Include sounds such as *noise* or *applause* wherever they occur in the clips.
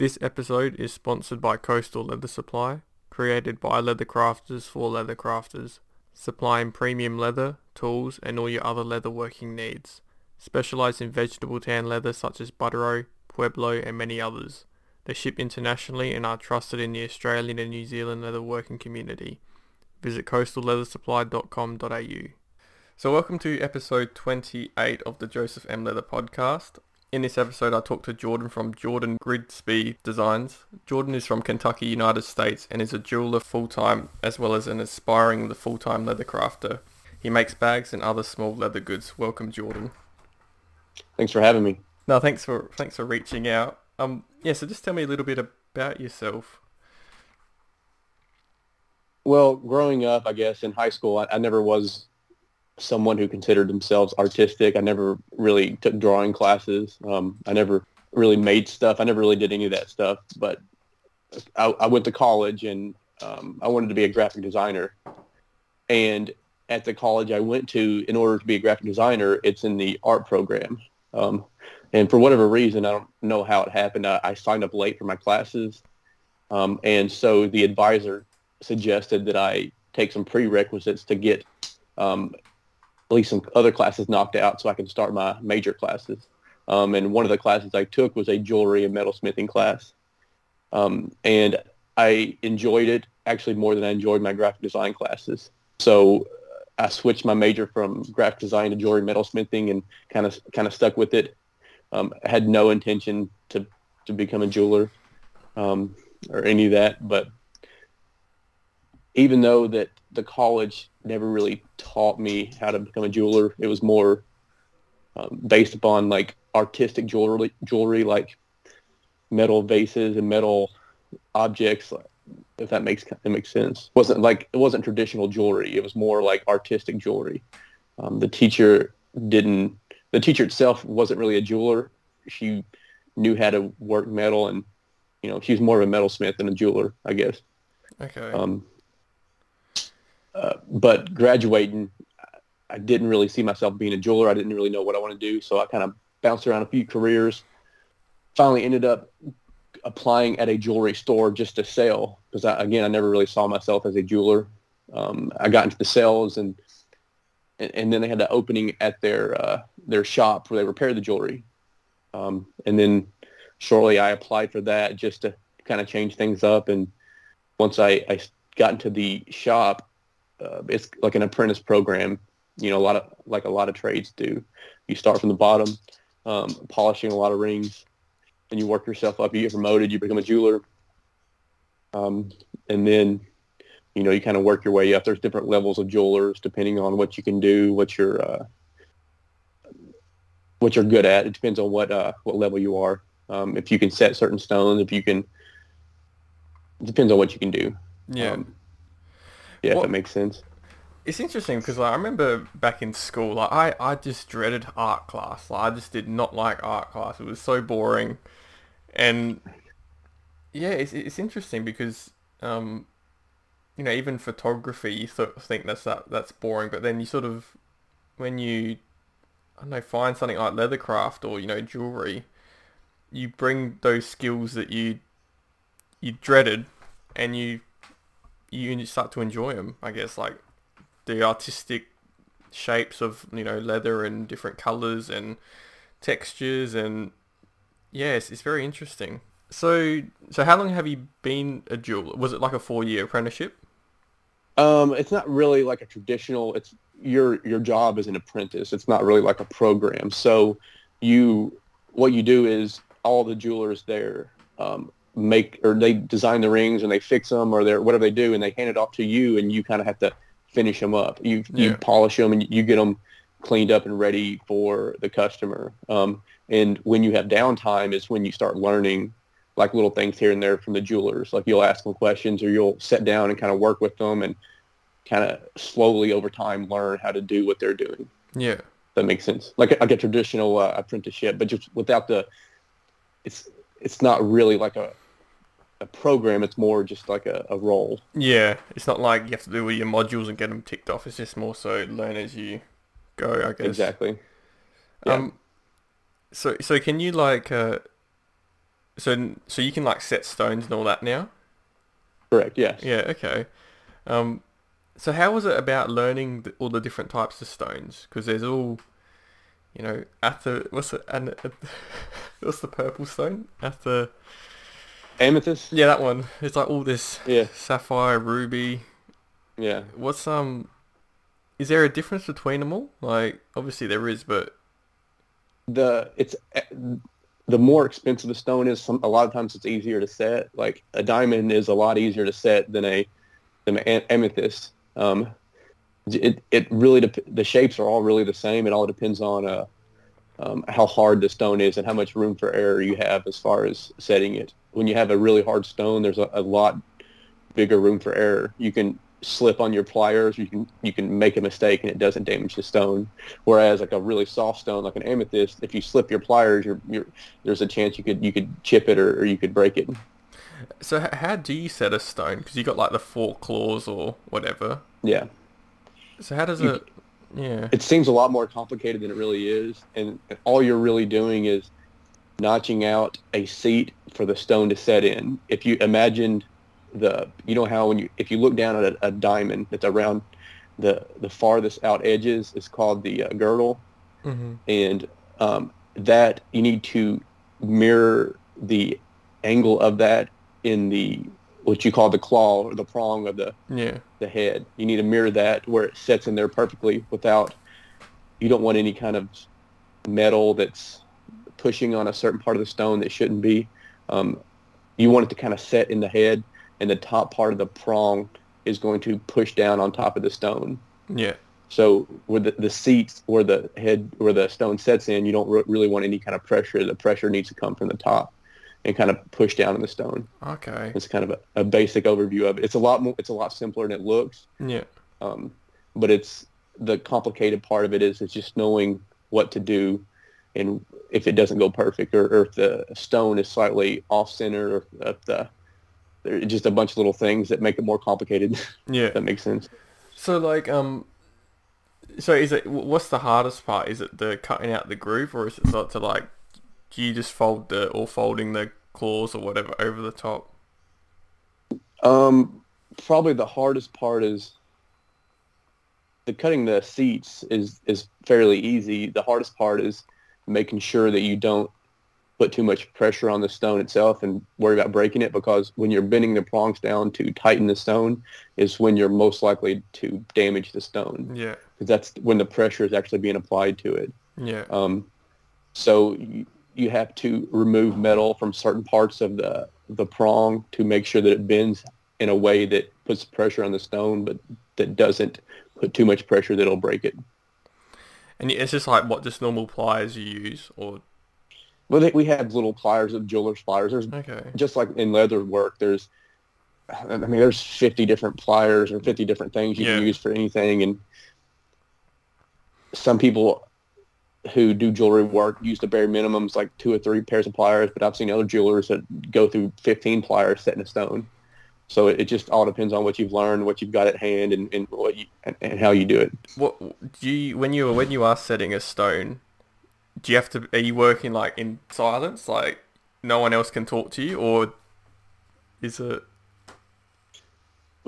This episode is sponsored by Coastal Leather Supply, created by leather crafters for leather crafters, supplying premium leather, tools, and all your other leather working needs. Specialised in vegetable tan leather such as Buttero, Pueblo, and many others. They ship internationally and are trusted in the Australian and New Zealand leather working community. Visit coastalleathersupply.com.au. So welcome to episode 28 of the Joseph M. Leather podcast. In this episode, I talked to Jordan from Jordan Gridsby Designs. Jordan is from Kentucky, United States, and is a jeweler full-time as well as an aspiring full-time leather crafter. He makes bags and other small leather goods. Welcome, Jordan. Thanks for having me. No, thanks for thanks for reaching out. Um, yeah, so just tell me a little bit about yourself. Well, growing up, I guess in high school, I, I never was someone who considered themselves artistic. I never really took drawing classes. Um, I never really made stuff. I never really did any of that stuff. But I, I went to college and um, I wanted to be a graphic designer. And at the college I went to, in order to be a graphic designer, it's in the art program. Um, and for whatever reason, I don't know how it happened. I, I signed up late for my classes. Um, and so the advisor suggested that I take some prerequisites to get um, least some other classes knocked out so I can start my major classes. Um, and one of the classes I took was a jewelry and metalsmithing class. Um, and I enjoyed it actually more than I enjoyed my graphic design classes. So I switched my major from graphic design to jewelry metalsmithing and kind of kind of stuck with it. Um, I had no intention to, to become a jeweler um, or any of that, but even though that the college never really taught me how to become a jeweler. It was more um, based upon like artistic jewelry, jewelry like metal vases and metal objects. If that makes it makes sense, it wasn't like it wasn't traditional jewelry. It was more like artistic jewelry. Um, the teacher didn't. The teacher itself wasn't really a jeweler. She knew how to work metal, and you know she was more of a metalsmith than a jeweler, I guess. Okay. Um, but graduating, I didn't really see myself being a jeweler. I didn't really know what I want to do, so I kind of bounced around a few careers. Finally, ended up applying at a jewelry store just to sell because, again, I never really saw myself as a jeweler. Um, I got into the sales, and, and and then they had the opening at their uh, their shop where they repair the jewelry. Um, and then shortly, I applied for that just to kind of change things up. And once I, I got into the shop, uh, it's like an apprentice program. You know, a lot of like a lot of trades do. You start from the bottom, um, polishing a lot of rings, and you work yourself up. You get promoted. You become a jeweler, um, and then you know you kind of work your way up. There's different levels of jewelers depending on what you can do, what you're uh, what you're good at. It depends on what uh, what level you are. Um, if you can set certain stones, if you can, it depends on what you can do. Yeah. Um, yeah, what, if that makes sense. It's interesting because like, I remember back in school, like I, I just dreaded art class. Like I just did not like art class. It was so boring, and yeah, it's it's interesting because um, you know, even photography, you sort of think that's that that's boring, but then you sort of when you I don't know find something like leathercraft or you know jewelry, you bring those skills that you you dreaded, and you you start to enjoy them. I guess like the artistic shapes of you know leather and different colors and textures and yes, it's, it's very interesting. So so how long have you been a jeweler? Was it like a four year apprenticeship? Um, it's not really like a traditional. It's your your job as an apprentice. It's not really like a program. So you what you do is all the jewelers there um, make or they design the rings and they fix them or they're whatever they do and they hand it off to you and you kind of have to finish them up. You yeah. you polish them and you get them cleaned up and ready for the customer. Um, and when you have downtime is when you start learning like little things here and there from the jewelers. Like you'll ask them questions or you'll sit down and kind of work with them and kind of slowly over time learn how to do what they're doing. Yeah. That makes sense. Like like a traditional uh, apprenticeship, but just without the, it's it's not really like a a program. It's more just like a, a role. Yeah, it's not like you have to do all your modules and get them ticked off. It's just more so learn as you go. I guess exactly. Yeah. Um. So so can you like uh, So so you can like set stones and all that now. Correct. Yes. Yeah. Okay. Um, so how was it about learning all the different types of stones? Because there's all, you know, at the what's the and *laughs* what's the purple stone at the Amethyst. yeah that one. It's like all this Yeah. sapphire, ruby. Yeah. What's um, is there a difference between them all? Like obviously there is, but the it's the more expensive the stone is, some, a lot of times it's easier to set. Like a diamond is a lot easier to set than a than an amethyst. Um, it it really dep- the shapes are all really the same. It all depends on uh, um, how hard the stone is and how much room for error you have as far as setting it. When you have a really hard stone, there's a, a lot bigger room for error. You can slip on your pliers, you can you can make a mistake and it doesn't damage the stone. Whereas like a really soft stone like an amethyst, if you slip your pliers, you're, you're, there's a chance you could you could chip it or, or you could break it. so how do you set a stone? Because you got like the four claws or whatever. Yeah, So how does You- it? Yeah. it seems a lot more complicated than it really is, and all you're really doing is notching out a seat for the stone to set in. If you imagined the, you know how when you if you look down at a, a diamond that's around the the farthest out edges is called the uh, girdle. hmm and um, that you need to mirror the angle of that in the what you call the claw or the prong of the, Yeah. the head. You need to mirror that where it sets in there perfectly without you don't want any kind of metal that's pushing on a certain part of the stone that shouldn't be. Um, you want it to kind of set in the head and the top part of the prong is going to push down on top of the stone. Yeah. So where the, the seats where the head where the stone sets in, you don't re- really want any kind of pressure. The pressure needs to come from the top and kind of push down on the stone. Okay. It's kind of a, a basic overview of it. It's a lot more. It's a lot simpler than it looks. Yeah. Um, but it's the complicated part of it is it's just knowing what to do and if it doesn't go perfect or, or if the stone is slightly off center or if the there's just a bunch of little things that make it more complicated. *laughs* Yeah. that makes sense. So like um, so is it what's the hardest part? Is it the cutting out the groove, or is it sort to like, do you just fold the or folding the claws or whatever over the top? Um, probably the hardest part is the cutting the seats is is fairly easy. The hardest part is making sure that you don't put too much pressure on the stone itself and worry about breaking it because when you're bending the prongs down to tighten the stone is when you're most likely to damage the stone Yeah. because that's when the pressure is actually being applied to it. Yeah. Um, so you, have to remove metal from certain parts of the the prong to make sure that it bends in a way that puts pressure on the stone, but that doesn't put too much pressure that it'll break it. And it's just like what just normal pliers you use, or Well, they, we have little pliers, of jeweler's pliers. There's okay. just like in leather work. There's, I mean, there's 50 different pliers or 50 different things you can use for anything, and some people who do jewelry work use the bare minimums like two or three pairs of pliers, but I've seen other jewelers that go through 15 pliers setting a stone. So it, it just all depends on what you've learned, what you've got at hand, and, and what you, and, and how you do it. What do you when you when you are setting a stone? Do you have to? Are you working like in silence, like no one else can talk to you, or is it?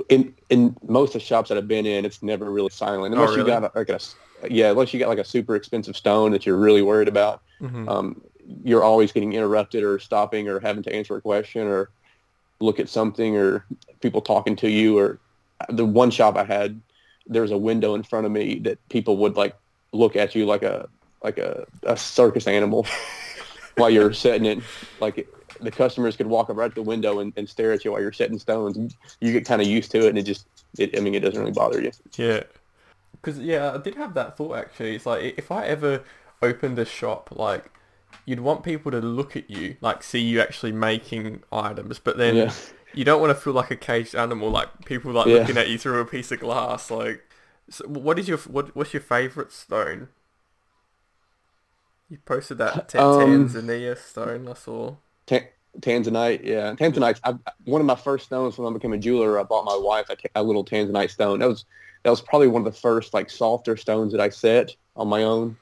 In in most of the shops that I've been in, it's never really silent Oh, unless really? you got a, like a yeah, unless you got like a super expensive stone that you're really worried about. Mhm. Um, you're always getting interrupted or stopping or having to answer a question or look at something or people talking to you or the one shop I had there was a window in front of me that people would like look at you like a like a, a circus animal *laughs* while you're setting it like the customers could walk up right to the window and, and stare at you while you're setting stones you get kind of used to it and it just it, I mean it doesn't really bother you Yeah. Because yeah, I did have that thought actually. It's like if I ever opened a shop, like you'd want people to look at you, like see you actually making items, but then Yeah. you don't want to feel like a caged animal, like people like Yeah. looking at you through a piece of glass. Like, so what is your what? What's your favorite stone? You posted that t- Um, Tanzania stone I saw. Ta- Tanzanite, yeah, Tanzanite. I, one of my first stones when I became a jeweler, I bought my wife a, a little Tanzanite stone. That was that was probably one of the first like softer stones that I set on my own.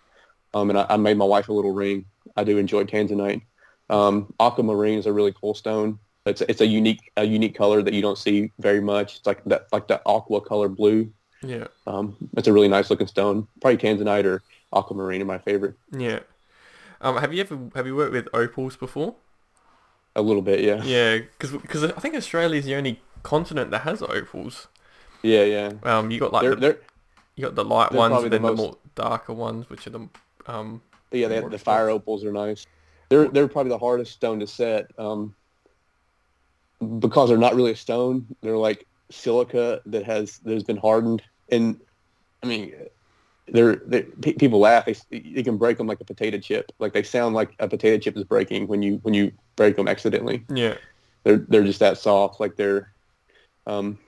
Um, and I, I made my wife a little ring. I do enjoy Tanzanite. Um, aquamarine is a really cool stone. It's it's a unique a unique color that you don't see very much. It's like that like the aqua color blue. Yeah. Um, it's a really nice looking stone. Probably tanzanite or aquamarine are my favorite. Yeah. Um, have you ever have you worked with opals before? A little bit, yeah. Yeah, because I think Australia is the only continent that has opals. Yeah, yeah. Um, you got like They're, the, they're, you got the light ones and the then the, most- more darker ones, which are the um. yeah, they the fire opals are nice. They're they're probably the hardest stone to set. Um, because they're not really a stone. They're like silica that has that has been hardened, and I mean, they're, they pe- people laugh. They you can break them like a potato chip. Like they sound like a potato chip is breaking when you when you break them accidentally. Yeah. They're they're just that soft. Like they're um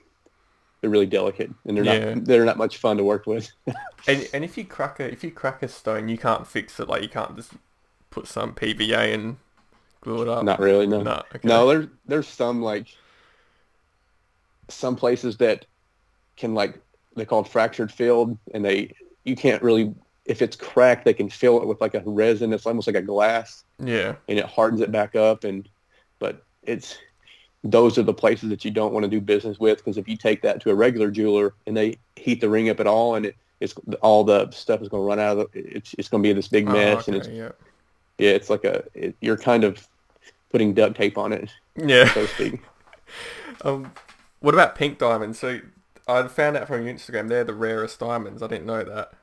they're really delicate, and they're Yeah. not they're not much fun to work with. *laughs* And and if you crack a if you crack a stone, you can't fix it. Like you can't just put some PVA and glue it up. not really. No. No. Okay. No, there's there's some like some places that can like they're called fracture filled and they you can't really if it's cracked they can fill it with like a resin. It's almost like a glass, Yeah. and it hardens it back up. And but it's those are the places that you don't want to do business with because if you take that to a regular jeweler and they heat the ring up at all, and it, it's all the stuff is going to run out of the, it's it's going to be this big Oh, mess, and it's yeah. yeah, it's like a it, you're kind of putting duct tape on it, Yeah. so to speak. *laughs* Um, what about pink diamonds? So I found out from your Instagram they're the rarest diamonds. I didn't know that.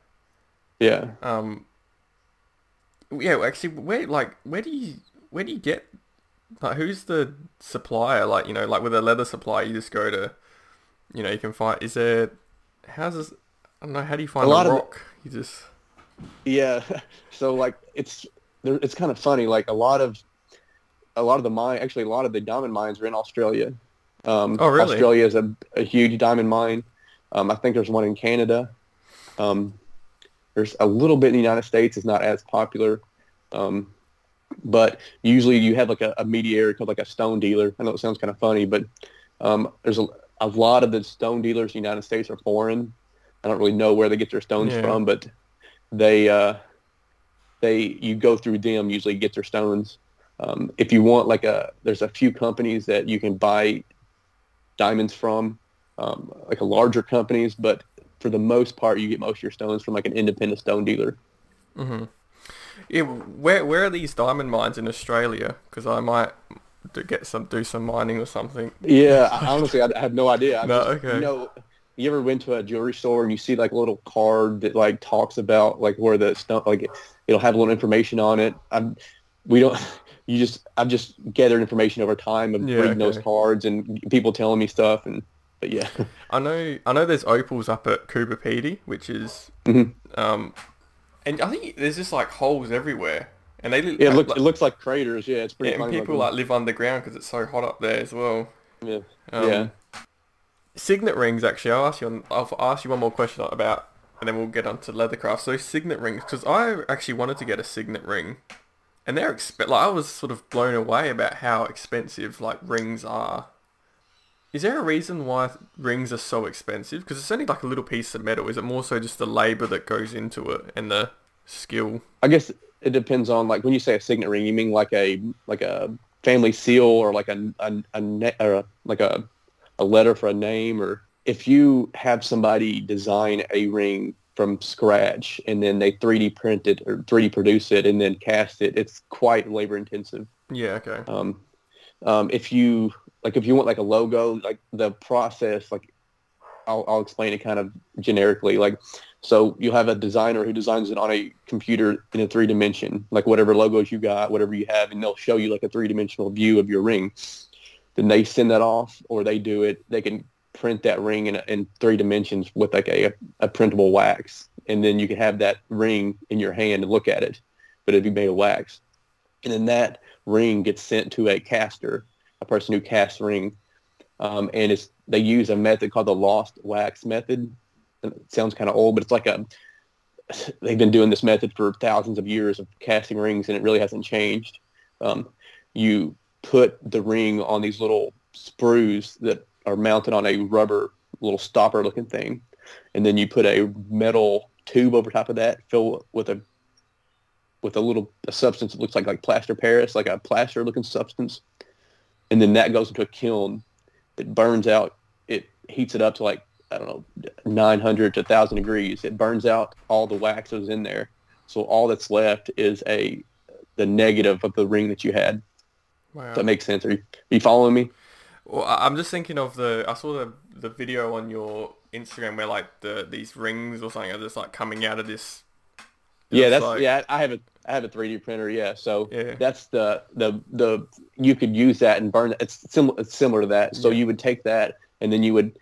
Yeah. Um, yeah, well, actually, where like where do you where do you get like who's the supplier? Like you know, like with a leather supply, you just go to, you know, you can find. Is there how's this? I don't know. How do you find a lot of the- rock? You just Yeah. *laughs* So like it's there, it's kind of funny. Like a lot of a lot of the mine, actually a lot of the diamond mines are in Australia. Um, Oh, really? Australia is a, a huge diamond mine. Um, I think there's one in Canada. Um, there's a little bit in the United States. It's not as popular. Um, but usually you have like a, a mediator called like a stone dealer. I know it sounds kind of funny, but um, there's a, a lot of the stone dealers in the United States are foreign. I don't really know where they get their stones Yeah. from, but they uh, they you go through them usually get their stones. Um, if you want like a, there's a few companies that you can buy diamonds from, um, like a larger companies, but for the most part, you get most of your stones from like an independent stone dealer. hmm Yeah, where where are these diamond mines in Australia? Because I might do, get some do some mining or something. Yeah, honestly, I, I have no idea. I No, just- okay. You know, you ever went to a jewelry store and you see like a little card that like talks about like where the stone, like it'll have a little information on it. I'm, we don't. You just, I've just gathered information over time of Yeah, reading those cards and people telling me stuff and. But yeah, *laughs* I know I know there's opals up at Coober Pedy, which is Mhm. um, and I think there's just like holes everywhere, and they yeah, it looks, it looks like craters. Yeah, it's pretty yeah, and people like live underground because it's so hot up there as well. yeah, Um, yeah. Signet rings, actually, I'll ask you. On, I'll ask you one more question about, and then we'll get on to leathercraft. So signet rings, because I actually wanted to get a signet ring, and they're exp- like I was sort of blown away about how expensive like rings are. Is there a reason why rings are so expensive? Because it's only like a little piece of metal. Is it more so just the labor that goes into it and the skill? I guess it depends on like when you say a signet ring, you mean like a like a family seal or like a a, a ne- or a, like a a letter for a name or if you have somebody design a ring from scratch and then they 3D print it or 3D produce it and then cast it, it's quite labor intensive. Yeah. Okay. Um, um, if you like, if you want like a logo, like the process, like I'll, I'll explain it kind of generically. Like, so you'll have a designer who designs it on a computer in a three dimension, like whatever logos you got, whatever you have, and they'll show you like a three dimensional view of your ring. Then they send that off, or they do it. They can print that ring in, in three dimensions with like a, a printable wax, and then you can have that ring in your hand and look at it, but it'd be made of wax. And then that ring gets sent to a caster, a person who casts ring, um, and it's they use a method called the lost wax method. It sounds kind of old, but it's like a *sighs* they've been doing this method for thousands of years of casting rings, and it really hasn't changed. Um, you put the ring on these little sprues that are mounted on a rubber little stopper looking thing, and then you put a metal tube over top of that, fill with a with a little a substance that looks like like plaster Paris, like a plaster looking substance, and then that goes into a kiln. It burns out. It heats it up to like I don't know 900 to 1,000 degrees. It burns out all the wax that was in there. So all that's left is a the negative of the ring that you had. Wow. Does that makes sense? Are you, are you following me? Well, I'm just thinking of the. I saw the the video on your Instagram where like the these rings or something are just like coming out of this. Yeah, that's like- yeah. I have a I have a 3D printer. Yeah, so Yeah. that's the the the you could use that and burn. It's similar. It's similar to that. So Yeah. you would take that and then you would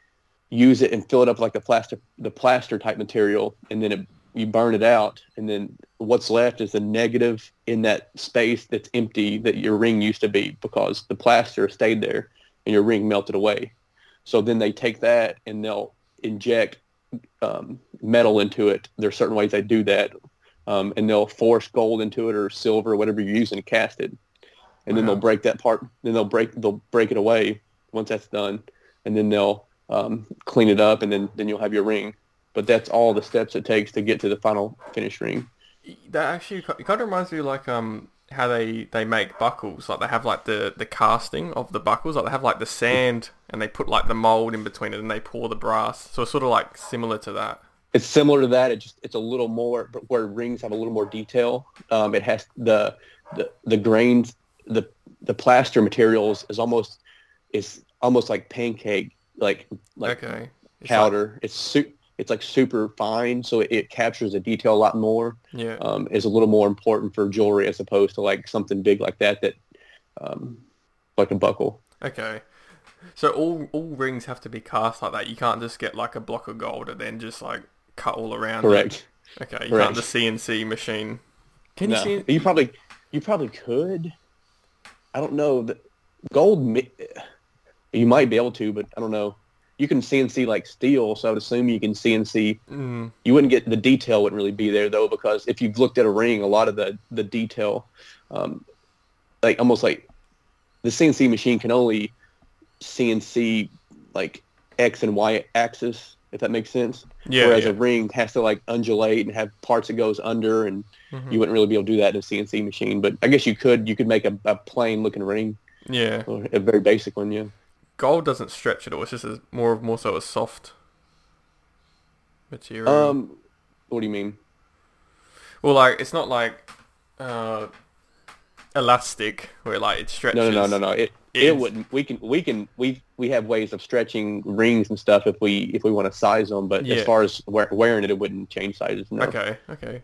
use it and fill it up like the plaster the plaster type material, and then it, you burn it out, and then what's left is the negative in that space that's empty that your ring used to be because the plaster stayed there and your ring melted away. So then they take that and they'll inject um, metal into it. There's certain ways they do that, um, and they'll force gold into it or silver, or whatever you're using, to cast it, and then Wow. they'll break that part. Then they'll break they'll break it away once that's done, and then they'll um, clean it up, and then then you'll have your ring. But that's all the steps it takes to get to the final finished ring. That actually it kind of reminds me like um how they they make buckles. Like they have like the the casting of the buckles. Like they have like the sand and they put like the mold in between it and they pour the brass. So it's sort of like similar to that. It's similar to that. It just it's a little more, but where rings have a little more detail. Um, it has the the the grains, the the plaster materials is almost is almost like pancake, like like okay. It's like- powder. it's su- it's like super fine, so it, it captures the detail a lot more. yeah. Um, is a little more important for jewelry as opposed to like something big like that that um, like a buckle. Okay. So all all rings have to be cast like that. You can't just get like a block of gold and then just like cut all around. it. Correct. Okay. You Correct. can't just CNC machine. Can no, you see? you probably you probably could. I don't know. The gold, you might be able to, but I don't know. You can CNC like steel, so I would assume you can CNC. Mm, You wouldn't get the detail wouldn't really be there though, because if you've looked at a ring, a lot of the the detail, um, like almost like the CNC machine can only CNC like X and Y axis, if that makes sense. yeah. Whereas yeah. a ring has to like undulate and have parts that goes under, and Mhm. you wouldn't really be able to do that in a CNC machine. But I guess you could. You could make a, a plain looking ring, yeah. or a very basic one. Yeah. Gold doesn't stretch at all. It's just a, more of more so a soft material. Um, what do you mean? well, like it's not like uh, elastic where like it stretches. No, no, no, no, no. It It it wouldn't. We can we can we we have ways of stretching rings and stuff if we if we want to size them. But Yeah. as far as wearing it, it wouldn't change sizes. No. Okay, okay.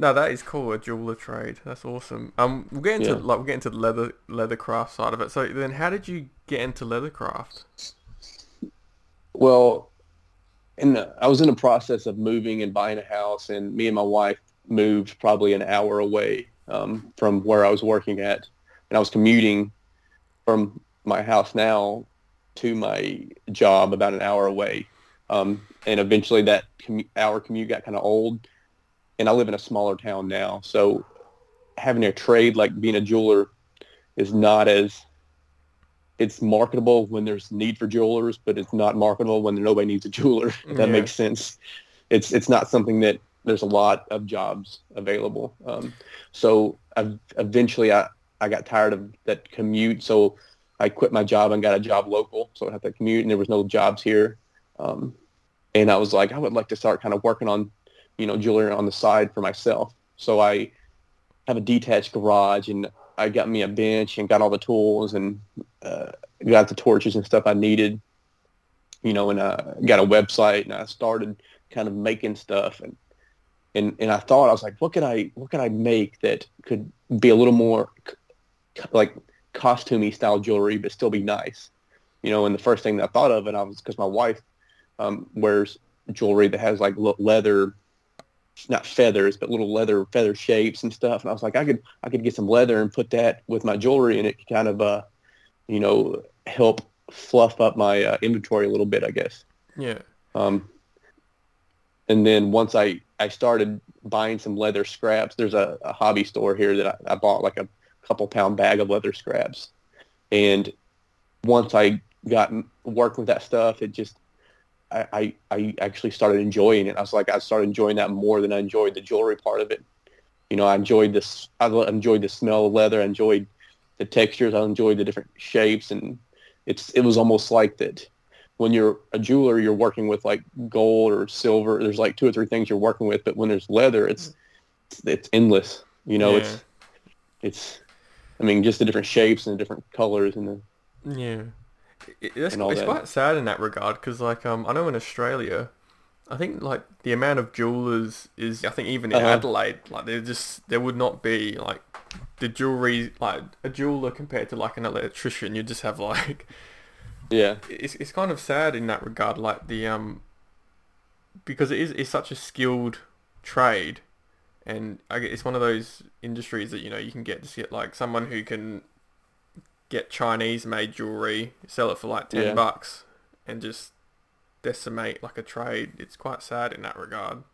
No, that is cool. A jeweler trade. That's awesome. Um, we'll get into Yeah. like we'll get into the leather leather craft side of it. So then, how did you get into leather craft? Well, and I was in the process of moving and buying a house, and me and my wife moved probably an hour away um, from where I was working at, and I was commuting from my house now to my job about an hour away, um, and eventually that commu- hour commute got kind of old, and I live in a smaller town now, so having a trade like being a jeweler is not as it's marketable when there's need for jewelers, but it's not marketable when nobody needs a jeweler. If that Yeah. makes sense. It's it's not something that there's a lot of jobs available. Um, so I, eventually, I I got tired of that commute, so I quit my job and got a job local, so I had to commute, and there was no jobs here. Um, and I was like, I would like to start kind of working on, you know, jewelry on the side for myself. So I have a detached garage, and I got me a bench and got all the tools and uh, got the torches and stuff I needed, you know, and I got a website and I started kind of making stuff and and and I thought I was like, what could I what could I make that could be a little more like costumey style jewelry but still be nice, you know? And the first thing that I thought of, and I was because my wife um, wears jewelry that has like leather not feathers, but little leather feather shapes and stuff. And I was like, I could I could get some leather and put that with my jewelry, and it could kind of uh, you know, help fluff up my uh, inventory a little bit, I guess. Yeah. Um, and then once I I started buying some leather scraps, there's a, a hobby store here that I, I bought like a couple pound bag of leather scraps, and once I got working with that stuff, it just I, I, I actually started enjoying it. I was like, I started enjoying that more than I enjoyed the jewelry part of it. You know, I enjoyed this. I enjoyed the smell of leather. I enjoyed the textures. I enjoyed the different shapes, and it's it was almost like that. When you're a jeweler, you're working with like gold or silver. There's like two or three things you're working with, but when there's leather, it's it's endless. You know, Yeah. it's it's. I mean, just the different shapes and the different colors and the Yeah, it, that's, it's quite sad in that regard because, like, um, I know in Australia, I think like the amount of jewelers is, I think even in Uh-huh. Adelaide, like there just there would not be like the jewelry like a jeweler compared to like an electrician. You just have like yeah it's it's kind of sad in that regard, like the um because it is it's such a skilled trade, and I it's one of those industries that you know you can get to get like someone who can get Chinese made jewelry, sell it for like ten Yeah. bucks, and just decimate like a trade. It's quite sad in that regard.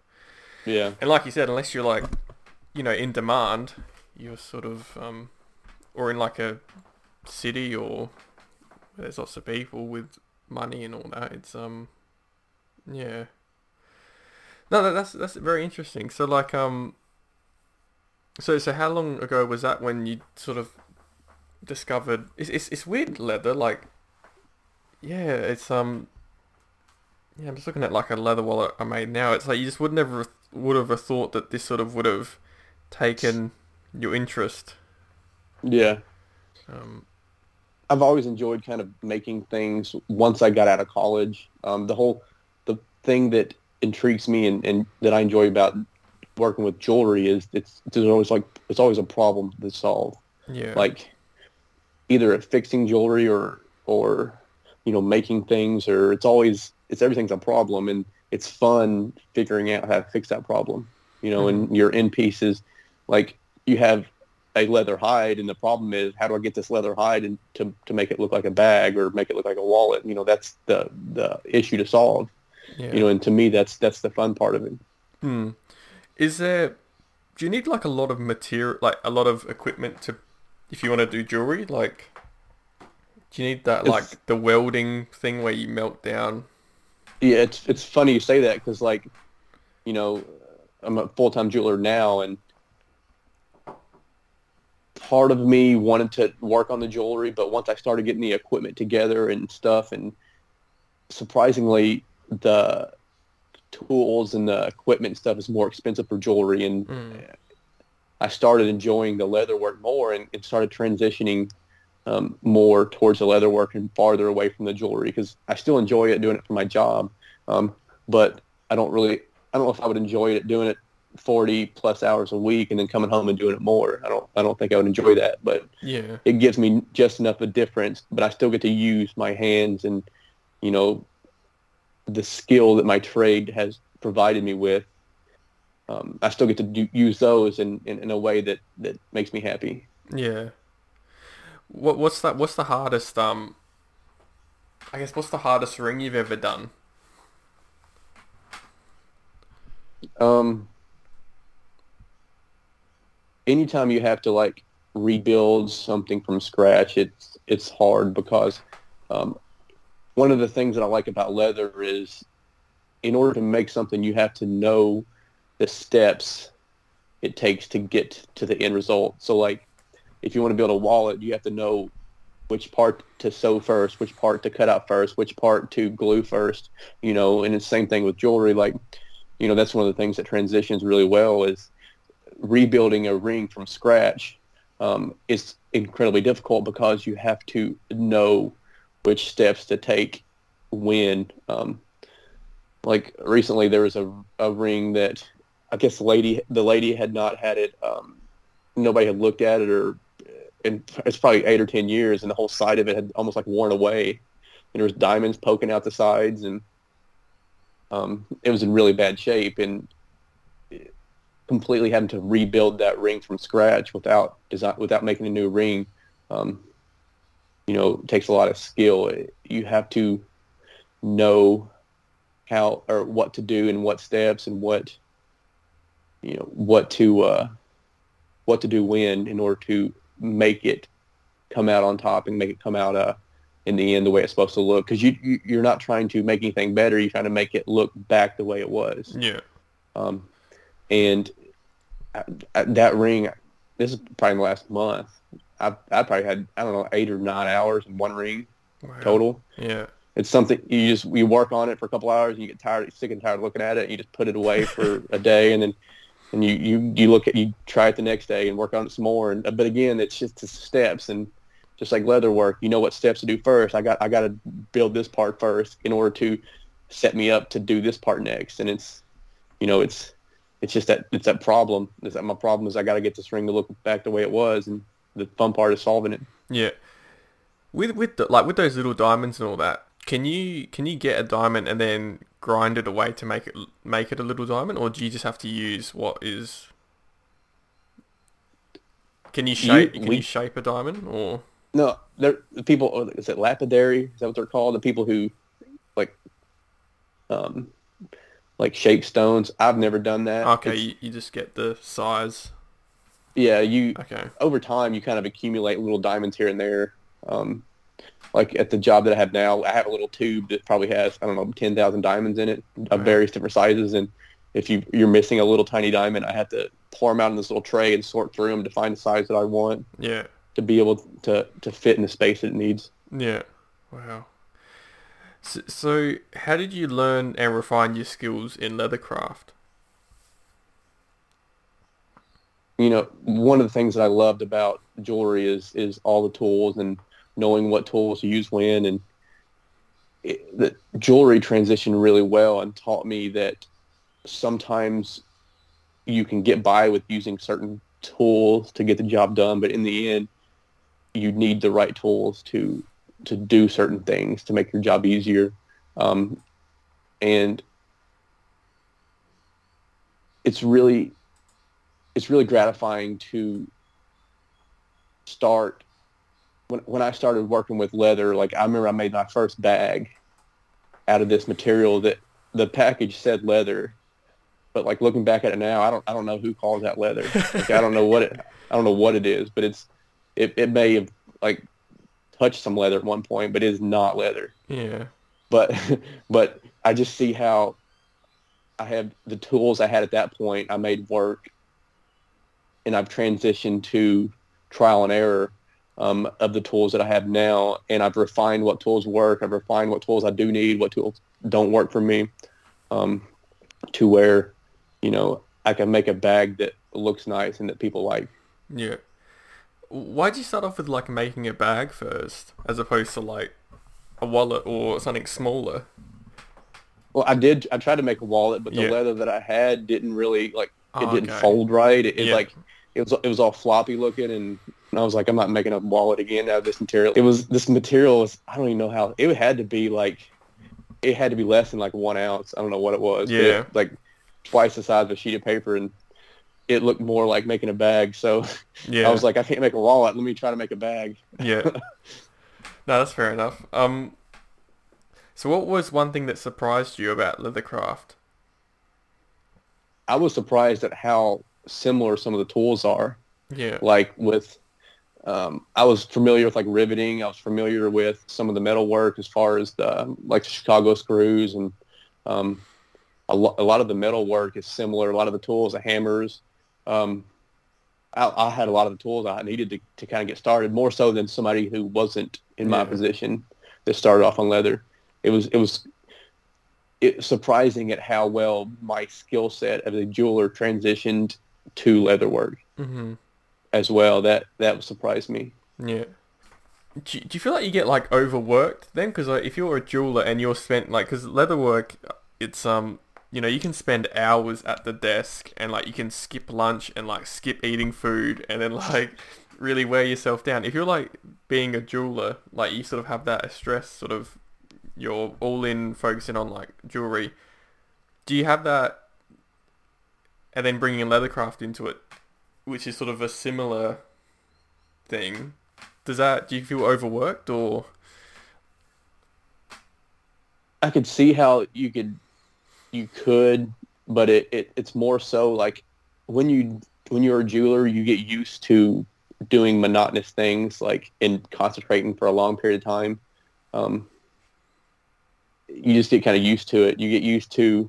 yeah And like you said, unless you're like, you know, in demand, you're sort of, um, or in like a city or there's lots of people with money and all that. It's um, yeah. No, that, that's that's very interesting. So like um, so so how long ago was that when you sort of discovered? It's it's, it's weird leather like. Yeah, it's um. Yeah, I'm just looking at like a leather wallet I made now. It's like you just would never would have thought that this sort of would have taken your interest. yeah. Um, I've always enjoyed kind of making things once I got out of college. Um, the whole the thing that intrigues me and, and that I enjoy about working with jewelry is it's there's always like it's always a problem to solve. yeah. Like either at fixing jewelry or or you know making things or it's always it's everything's a problem and it's fun figuring out how to fix that problem. You know, and your end pieces like you have a leather hide and the problem is how do I get this leather hide and to, to make it look like a bag or make it look like a wallet? You know, that's the the issue to solve. yeah. You know, and to me that's that's the fun part of it. Hmm. Is there? Do you need like a lot of material, like a lot of equipment to, if you want to do jewelry? Like, do you need that It's- like the welding thing where you melt down? Yeah, it's it's funny you say that because like, you know, I'm a full time jeweler now, and part of me wanted to work on the jewelry, but once I started getting the equipment together and stuff, and surprisingly, the tools and the equipment and stuff is more expensive for jewelry, and Mm. I started enjoying the leather work more, and, and started transitioning um, more towards the leather work and farther away from the jewelry because I still enjoy it doing it for my job, um, but I don't really I don't know if I would enjoy it doing it 40 plus hours a week and then coming home and doing it more. I don't I don't think I would enjoy that, but Yeah. it gives me just enough of a difference, but I still get to use my hands and you know the skill that my trade has provided me with. Um, I still get to do, use those in, in, in a way that, that makes me happy. Yeah. What what's that? What's the hardest? Um. I guess what's the hardest ring you've ever done? Um, anytime you have to like rebuild something from scratch, it's it's hard because um, one of the things that I like about leather is in order to make something, you have to know the steps it takes to get to the end result. So like if you want to build a wallet, you have to know which part to sew first, which part to cut out first, which part to glue first, you know, and it's the same thing with jewelry. Like, you know, that's one of the things that transitions really well is rebuilding a ring from scratch um, is incredibly difficult because you have to know which steps to take when. Um, like recently, there was a, a ring that I guess the lady the lady had not had it. Um, nobody had looked at it, or and it's probably eight or ten years, and the whole side of it had almost like worn away, and there was diamonds poking out the sides, and um, it was in really bad shape, and completely having to rebuild that ring from scratch without design without making a new ring. Um, you know, takes a lot of skill. You have to know how or what to do and what steps and what you know what to uh, what to do when in order to make it come out on top and make it come out uh, in the end the way it's supposed to look. Because you, you you're not trying to make anything better. You're trying to make it look back the way it was. Yeah. Um, and I, I, that ring, this is probably the last month. I I probably had I don't know eight or nine hours in one ring Wow. total. Yeah. It's something you just you work on it for a couple hours and you get tired, sick and tired of looking at it. And you just put it away for a day and then and you, you you look at you try it the next day and work on it some more. And but again, it's just the steps and just like leather work, you know what steps to do first. I got I got to build this part first in order to set me up to do this part next. And it's you know it's it's just that it's that problem. Is that my problem is I got to get this ring to look back the way it was, and the fun part is solving it. Yeah. With with the, like with those little diamonds and all that, can you can you get a diamond and then grind it away to make it make it a little diamond, or do you just have to use what is? Can you shape can we- you shape a diamond or? No, they're the people. Is it lapidary? Is that what they're called? The people who like, um, like shape stones. I've never done that. Okay, you, you just get the size. yeah, you Okay. over time you kind of accumulate little diamonds here and there. Um, like at the job that I have now, I have a little tube that probably has I don't know ten thousand diamonds in it of Wow. various different sizes, and if you you're missing a little tiny diamond, I have to pour them out in this little tray and sort through them to find the size that I want Yeah. to be able to to fit in the space that it needs. Yeah. Wow. So, so how did you learn and refine your skills in leathercraft? you know, one of the things that I loved about jewelry is is all the tools and knowing what tools to use when, and it, the jewelry transitioned really well and taught me that sometimes you can get by with using certain tools to get the job done, but in the end, you need the right tools to to do certain things to make your job easier, um, and it's really it's really gratifying to start when when I started working with leather. Like I remember, I made my first bag out of this material that the package said leather, but like looking back at it now, I don't I don't know who calls that leather. Like I don't know what it I don't know what it is, but it's it, it may have like touched some leather at one point, but it is not leather Yeah. but *laughs* but I just see how I have the tools I had at that point. I made work, and I've transitioned to trial and error um, of the tools that I have now, and I've refined what tools work. I've refined what tools I do need, what tools don't work for me, um, to where you know I can make a bag that looks nice and that people like. Yeah. Why'd you start off with like making a bag first, as opposed to like a wallet or something smaller? Well, I did. I tried to make a wallet, but the Yeah. leather that I had didn't really like. It Oh, didn't okay. fold right. It, it Yeah. like it was it was all floppy looking, and I was like, I'm not making a wallet again out of this material. It was this material was I don't even know how it had to be like it had to be less than like one ounce. I don't know what it was. but it- Yeah. like twice the size of a sheet of paper, and it looked more like making a bag. So Yeah. I was like, I can't make a wallet. Let me try to make a bag. yeah. *laughs* No, that's fair enough. Um. So, what was one thing that surprised you about leathercraft? I was surprised at how similar some of the tools are. Yeah. like with um, I was familiar with like riveting. I was familiar with some of the metal work as far as the like the Chicago screws and um, a, lo- a lot of the metal work is similar. A lot of the tools, the hammers. Um, I, I had a lot of the tools I needed to, to kind of get started more so than somebody who wasn't in my Yeah. position that started off on leather. It was it was it, surprising at how well my skill set as a jeweler transitioned to leather work Mhm. as well. That that surprised me. Yeah. Do you, do you feel like you get like overworked then? Because like, if you're a jeweler and you're spent like, because leatherwork, it's um, you know, you can spend hours at the desk and like you can skip lunch and like skip eating food and then *laughs* like really wear yourself down. If you're like being a jeweler, like you sort of have that stress, sort of, you're all in focusing on like jewelry. Do you have that? And then bringing leathercraft into it, which is sort of a similar thing. Does that do you feel overworked or I could see how you could you could, but it, it it's more so like when you when you're a jeweler, you get used to doing monotonous things like and concentrating for a long period of time. Um, you just get kind of used to it. You get used to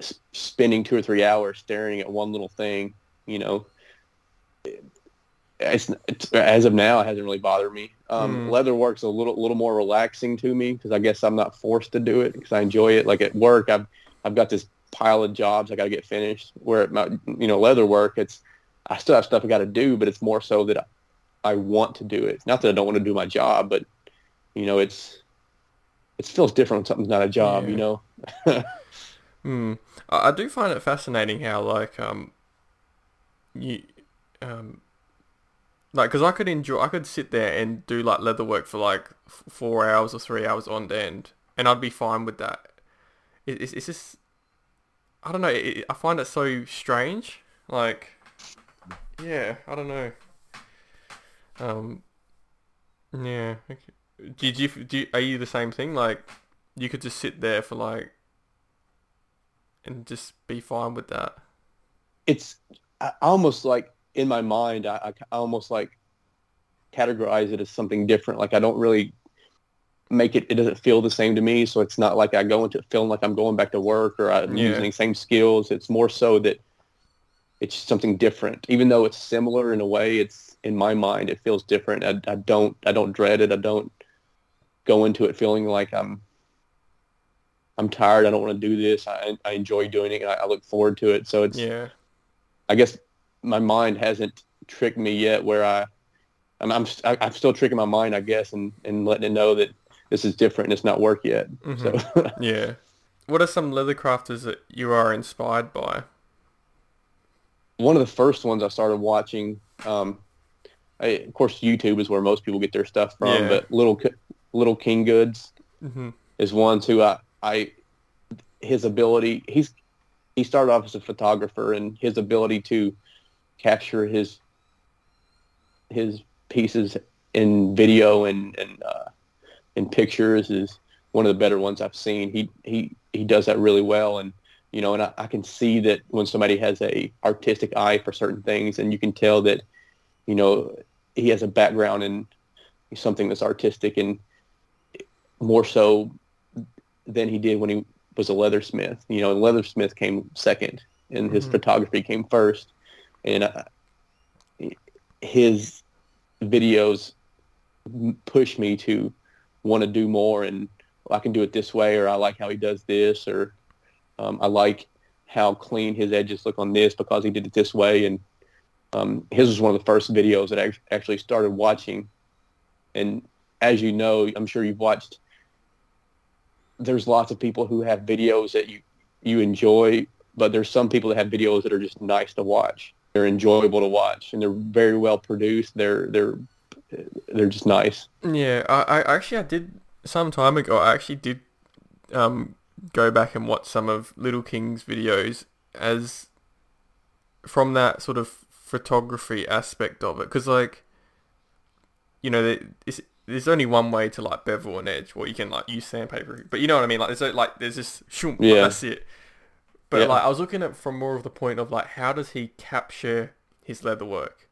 s- spending two or three hours staring at one little thing. You know, it's, it's as of now, it hasn't really bothered me. Um, Mm. Leather work's a little little more relaxing to me because I guess I'm not forced to do it because I enjoy it. Like at work, I've I've got this pile of jobs I got to get finished. Where at my you know leather work, it's I still have stuff I got to do, but it's more so that I, I want to do it. Not that I don't want to do my job, but you know, it's it feels different when something's not a job. You know. *laughs* Hmm. I, do find it fascinating how like um you um like because I could enjoy I could sit there and do like leather work for like f- four hours or three hours on end and I'd be fine with that. It, it's it's just I don't know. It, I find it so strange. Like yeah, I don't know. Um. Yeah. okay. Did you, do you, are you the same thing? Like, you could just sit there for like, and just be fine with that. it's I almost like in my mind I, I almost like categorize it as something different. Like i don't really make it it doesn't feel the same to me. So it's not like i go into it feeling like i'm going back to work or i'm Yeah. using the same skills. It's more so that it's something different. Even though it's similar in a way it's in my mind it feels different. I, I don't i don't dread it. I don't go into it feeling like i'm i'm tired i don't want to do this i, I enjoy doing it I, I look forward to it so it's Yeah. I guess my mind hasn't tricked me yet where I, I'm, I'm, I- I'm still tricking my mind, I guess, and, and letting it know that this is different and it's not work yet. So *laughs* Yeah. What are some leather crafters that you are inspired by? one of the first ones I started watching, um, I, of course, YouTube is where most people get their stuff from, Yeah. but Little, Little King Goods Mm-hmm. is one who I, I, his ability, he's, he started off as a photographer and his ability to capture his, his pieces in video and, and, uh, in pictures is one of the better ones I've seen. He, he, he does that really well. And, you know, and I, I can see that when somebody has a artistic eye for certain things and you can tell that, you know, he has a background in something that's artistic and more so than he did when he was a leathersmith. You know, and leathersmith came second, and his Mhm. photography came first. And uh, his videos push me to want to do more, and I can do it this way, or I like how he does this, or um, I like how clean his edges look on this because he did it this way. And um, his was one of the first videos that I actually started watching. And as you know, I'm sure you've watched there's lots of people who have videos that you you enjoy, but there's some people that have videos that are just nice to watch. They're enjoyable to watch, and they're very well produced. They're they're they're just nice. Yeah, I, I actually I did some time ago. I actually did um go back and watch some of Little King's videos as from that sort of photography aspect of it, because like you know, it's, there's only one way to like bevel an edge, or you can like use sandpaper. But you know what I mean? Like there's like there's just shoom, Yeah. that's it. But Yeah. like I was looking at from more of the point of like how does he capture his leather work,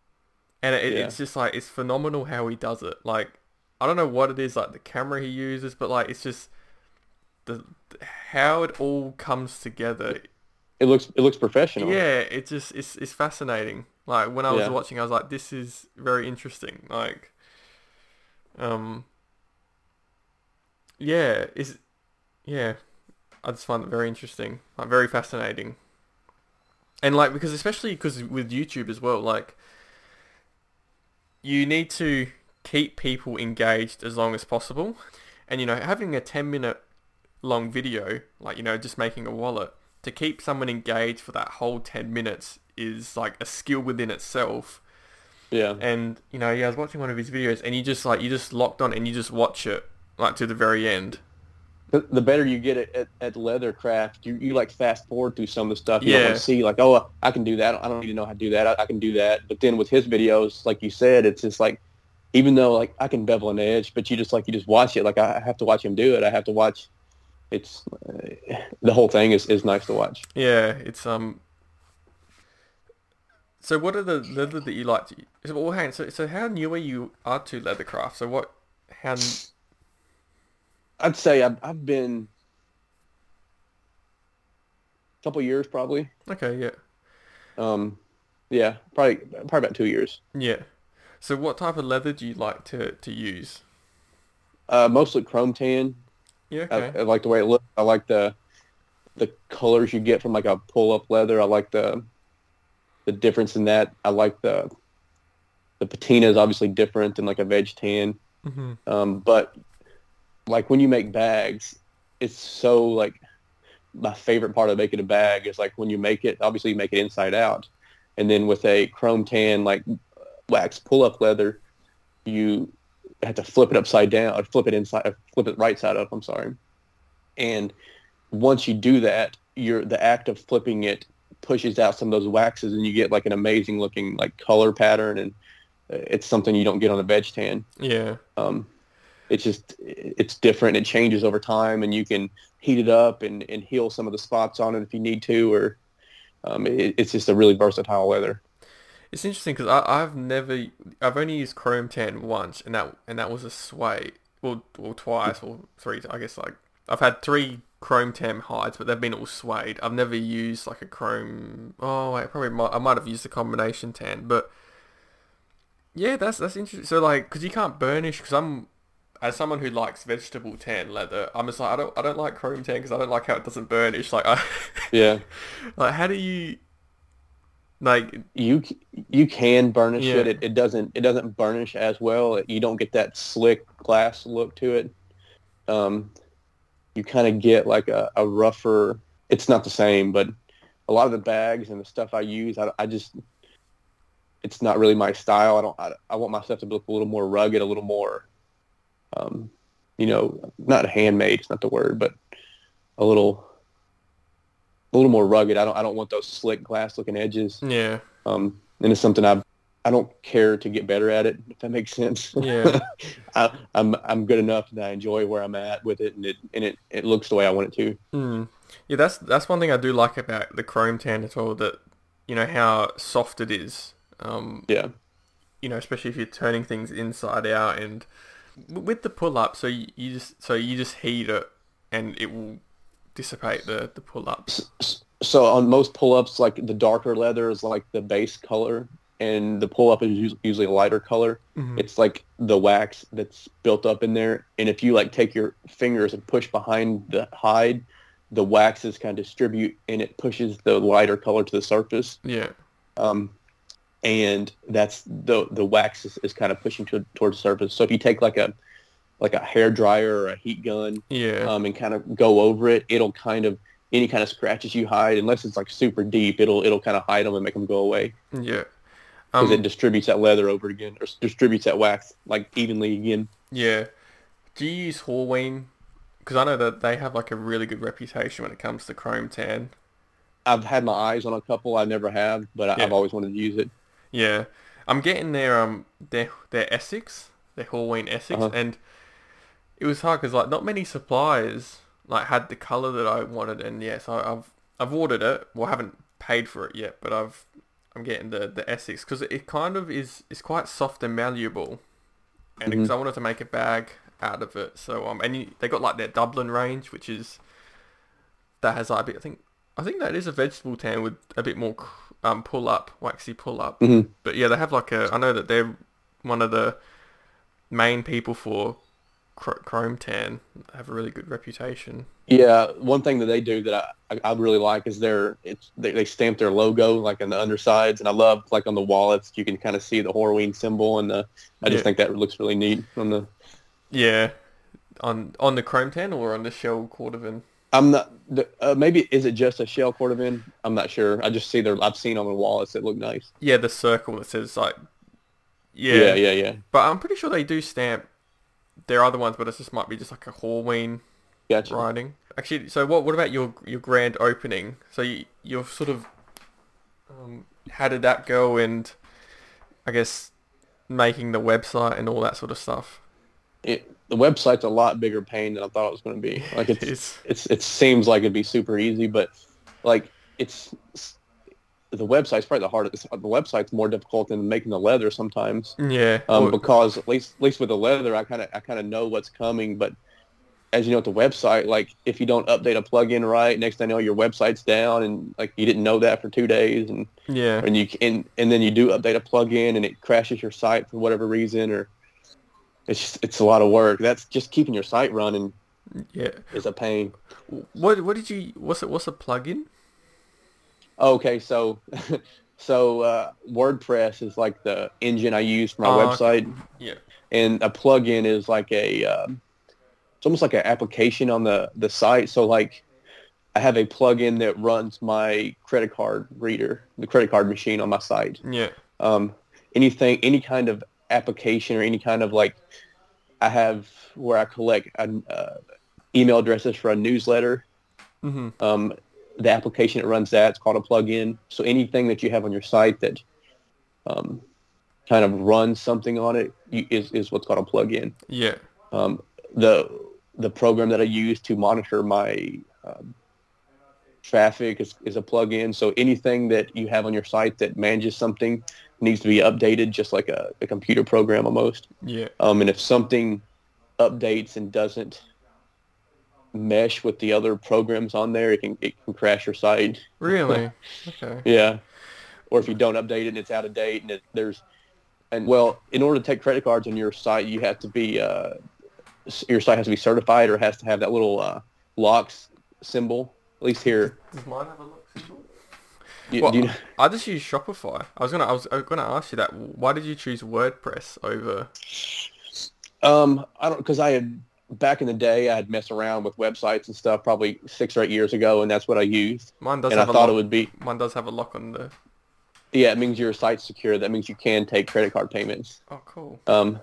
and it, Yeah. it's just like it's phenomenal how he does it. Like I don't know what it is, like the camera he uses, but like it's just the how it all comes together. It looks it looks professional. Yeah, it just it's it's fascinating. Like when I was watching, I was like, this is very interesting. Like, um, yeah, is yeah, I just find it very interesting, like very fascinating. And like because especially because with YouTube as well, like you need to keep people engaged as long as possible. And you know, having a 10 minute long video, like you know, just making a wallet to keep someone engaged for that whole 10 minutes is like a skill within itself. Yeah, And you know, yeah, I was watching one of his videos and you just like you just locked on and you just watch it like to the very end. The, the better you get at, at, at leathercraft, you, you like fast forward through some of the stuff. You don't Yeah. see like, oh, I can do that. I don't need to know how to do that. I, I can do that. But then with his videos, like you said, it's just like, even though like I can bevel an edge, but you just like you just watch it. Like I have to watch him do it. I have to watch. It's uh, the whole thing is, is nice to watch. Yeah, it's um. So what are the leather that you like to? So, well, hang on, so so how new are you are to leathercraft? So what? How? I'd say I've, I've been a couple years probably. Okay, yeah. Um, yeah, probably probably about two years. Yeah. So what type of leather do you like to, to use? Uh, mostly chrome tan. Yeah, I, okay. I like the way it looks. I like the the colors you get from like a pull up leather. I like the the difference in that. I like the the patina is obviously different than like a veg tan. hmm Um, but like when you make bags, it's so like my favorite part of making a bag is like when you make it. Obviously, you make it inside out, and then with a chrome tan like wax pull up leather, you have to flip it upside down or flip it inside, flip it right side up. I'm sorry, and once you do that, you're the act of flipping it pushes out some of those waxes, and you get like an amazing looking like color pattern, and uh, it's something you don't get on a veg tan. Yeah. Um, it's just it's different. It changes over time, and you can heat it up and, and heal some of the spots on it if you need to, or um, it, it's just a really versatile leather. It's interesting because I've never, I've only used Chrome Tan once, and that and that was a suede, well, or twice or three. I guess like I've had three Chrome Tan hides, but they've been all suede. I've never used like a Chrome. Oh wait, probably might, I might have used a combination tan, but yeah, that's that's interesting. So like, because you can't burnish, because I'm as someone who likes vegetable tan leather, I'm just like I don't I don't like Chrome Tan because I don't like how it doesn't burnish. Like I, *laughs* Yeah, like how do you like you you can burnish Yeah. it. it. It doesn't it doesn't burnish as well. You don't get that slick glass look to it. Um, you kind of get like a, a rougher. It's not the same, but a lot of the bags and the stuff I use, I, I just it's not really my style. I don't. I, I want my stuff to look a little more rugged, a little more, um, you know, not handmade. It's not the word, but a little, a little more rugged. I don't. I don't want those slick glass looking edges. yeah Um, and it's something I. I don't care to get better at it. If that makes sense. *laughs* Yeah. I, I'm I'm good enough that I enjoy where I'm at with it, and it and it, it looks the way I want it to. Hmm. Yeah, that's that's one thing I do like about the Chrome Tan at all. That you know how soft it is. Um, Yeah. you know, especially if you're turning things inside out, and with the pull up, so you, you just so you just heat it, and it will dissipate the the pull ups. So on most pull-ups, like the darker leather is like the base color, and the pull-up is usually a lighter color. Mhm. It's like the wax that's built up in there, and if you like take your fingers and push behind the hide, the waxes kind of distribute, and it pushes the lighter color to the surface. Yeah, um, and that's the the wax is, is kind of pushing to, towards the surface. So if you take like a like a hair dryer or a heat gun yeah, um, and kind of go over it, it'll kind of any kind of scratches you hide, unless it's like super deep, it'll it'll kind of hide them and make them go away yeah. Because Um, it distributes that leather over again or distributes that wax like evenly again. yeah. Do you use Horween? Because I know that they have like a really good reputation when it comes to Chrome Tan. I've had my eyes on a couple, I never have, but Yeah. I've always wanted to use it. Yeah, I'm getting their um their their Essex, their Horween Essex, Uh-huh. and it was hard because like not many suppliers like had the color that I wanted, and yes, I, I've I've ordered it. Well, I haven't paid for it yet, but I've I'm getting the the Essex because it kind of is is quite soft and malleable, and because I wanted to make a bag out of it, so um and you, they got like their Dublin range, which is that has like a bit I think I think that is a vegetable tan with a bit more um pull up waxy pull up. Mhm. But yeah, they have like a. I know that they're one of the main people for Chrome Tan. Have a really good reputation. Yeah, one thing that they do that I, I, I really like is their it's they, they stamp their logo like on the undersides, and I love like on the wallets you can kind of see the Horween symbol, and the, I just Yeah. think that looks really neat on the. Yeah, on on the Chrome Tan or on the Shell Cordovan. I'm not uh, maybe is it just a shell cordovan? I'm not sure. I just see their I've seen on the wallets that look nice. Yeah, the circle that says like. Yeah, Yeah, yeah, yeah. But I'm pretty sure they do stamp their other ones, but it just might be just like a Horween Gotcha. writing. Actually, so what what about your your grand opening? So you, you're sort of um, how did that go? And I guess making the website and all that sort of stuff. It, the website's a lot bigger pain than I thought it was going to be. *laughs* Like it's, It's- it's it seems like it'd be super easy, but like it's the website's probably the hardest. The website's more difficult than making the leather sometimes. Yeah. um, because at least at least with the leather, I kind of I kind of know what's coming, but as you know, at the website, like if you don't update a plugin right, next thing you know, your website's down, and like you didn't know that for two days, and Yeah. and you and, and then you do update a plugin, and it crashes your site for whatever reason, or it's just, it's a lot of work. That's just keeping your site running Yeah. is a pain. What what did you what's it what's a plugin? Okay, so *laughs* so uh, WordPress is like the engine I use for my okay. website, Yeah. and a plugin is like a um, it's almost like an application on the the site. So like I have a plugin that runs my credit card reader, the credit card machine on my site. Yeah. Um, anything, any kind of application or any kind of like I have where I collect uh, email addresses for a newsletter. hmm Um, the application that runs that, it's called a plugin. So anything that you have on your site that um, kind of runs something on it you, is, is what's called a plugin. Yeah. Um, the the program that I use to monitor my um, traffic is, is a plugin. So anything that you have on your site that manages something needs to be updated, just like a, a computer program almost. Yeah. Um, and if something updates and doesn't mesh with the other programs on there, it can it can crash your site. Really? *laughs* Okay. Yeah. Or if you don't update it and it's out of date and it, there's and well, in order to take credit cards on your site, you have to be uh, your site has to be certified or has to have that little uh, locks symbol. At least here, Does mine have a lock symbol? you, Well, you know, I just use Shopify. I was gonna I was gonna ask you that. Why did you choose WordPress over? um, I don't because I had back in the day I had messed around with websites and stuff probably six or eight years ago, and that's what I used. Mine does and I have a thought lock. it would be Mine does have a lock on the. yeah, it means your site's secure. That means you can take credit card payments. Oh, cool. Um,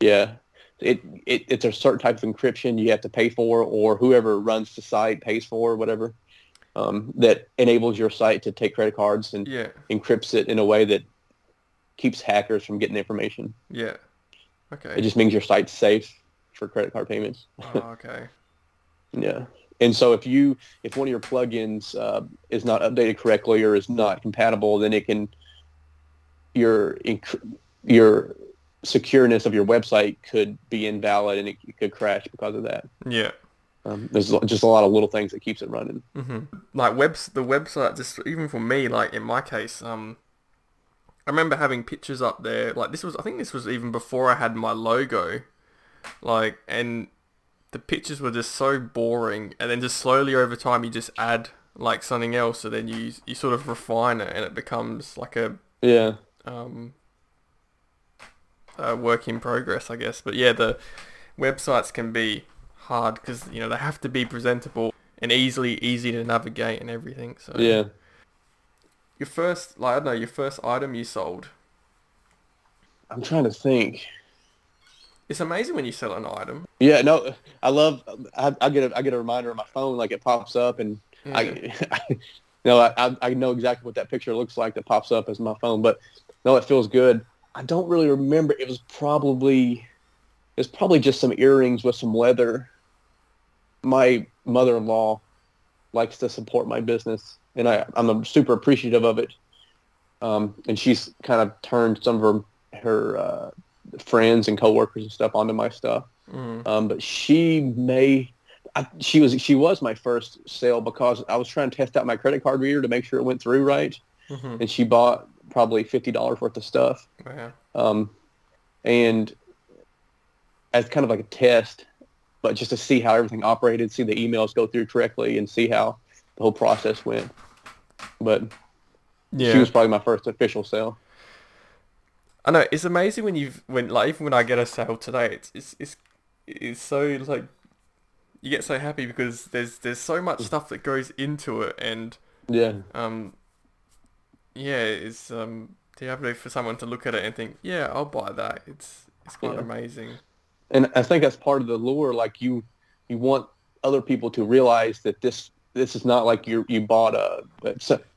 yeah, it, it it's a certain type of encryption you have to pay for, or whoever runs the site pays for, whatever. Um, that enables your site to take credit cards and Yeah. encrypts it in a way that keeps hackers from getting information. Yeah. Okay. It just means your site's safe for credit card payments. oh, *laughs* okay. Yeah. And so if you if one of your plugins uh, is not updated correctly or is not compatible, then it can your your secureness of your website could be invalid and it, could crash because of that. Yeah. Um, there's just a lot of little things that keeps it running. hmm Like webs, the website. Just even for me, like in my case, um, I remember having pictures up there. Like this was, I think this was even before I had my logo. Like, and the pictures were just so boring. And then just slowly over time, you just add like something else, and then you you sort of refine it, and it becomes like a Yeah. um, a work in progress, I guess. But yeah, the websites can be hard because you know they have to be presentable and easily easy to navigate and everything. So Yeah. your first, like I don't know, your first item you sold. I'm trying to think. It's amazing when you sell an item. Yeah, no, I love. I, I get a I get a reminder on my phone, like it pops up, and Yeah. I, *laughs* I no, I I- I know exactly what that picture looks like that pops up as my phone, but no, it feels good. I don't really remember. It was probably it was probably just some earrings with some leather. My mother-in-law likes to support my business, and I I'm super appreciative of it. Um, and she's kind of turned some of her her uh, friends and coworkers and stuff onto my stuff. Mm. Um, but she may, I, she was she was my first sale because I was trying to test out my credit card reader to make sure it went through right, hmm and she bought probably fifty dollars worth of stuff, Yeah. um, and as kind of like a test, but just to see how everything operated, see the emails go through correctly, and see how the whole process went. But Yeah. she was probably my first official sale. I know it's amazing when you've when like even when I get a sale today, it's it's it's, it's so like you get so happy because there's there's so much stuff that goes into it and Yeah, um yeah it's um have it for someone to look at it and think yeah I'll buy that it's it's quite Yeah. amazing and I think that's part of the lure. Like you, you want other people to realize that this this is not like you you bought a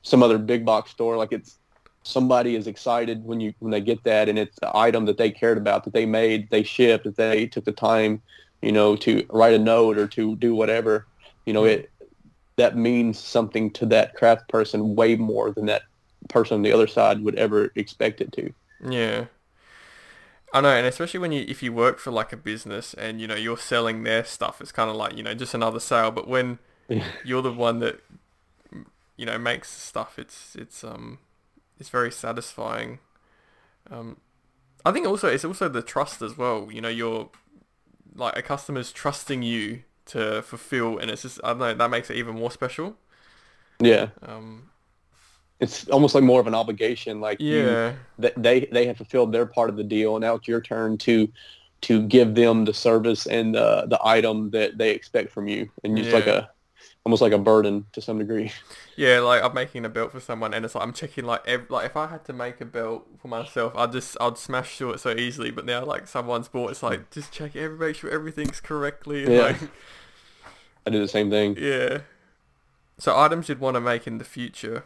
some other big box store. Like it's somebody is excited when you when they get that, and it's the item that they cared about, that they made, they shipped, that they took the time, you know, to write a note or to do whatever. You know, it that means something to that craft person way more than that person on the other side would ever expect it to. yeah I know, and especially when you if you work for like a business and you know you're selling their stuff, it's kind of like you know just another sale. But when *laughs* you're the one that you know makes stuff, it's it's um it's very satisfying. Um, I think also it's also the trust as well. You know, you're like a customer's trusting you to fulfill, and it's just I don't know that makes it even more special. Yeah. Um, it's almost like more of an obligation. Like yeah, that they they have fulfilled their part of the deal, and now it's your turn to to give them the service and the the item that they expect from you, and it's like Yeah. a almost like a burden to some degree. *laughs* yeah. Like I'm making a belt for someone, and it's like I'm checking like ev- like if I had to make a belt for myself, I'd just I'd smash through it so easily. But now like someone's bought, it's like just check every make sure everything's correctly. and, Yeah. Like, *laughs* I do the same thing. yeah. So items you'd want to make in the future.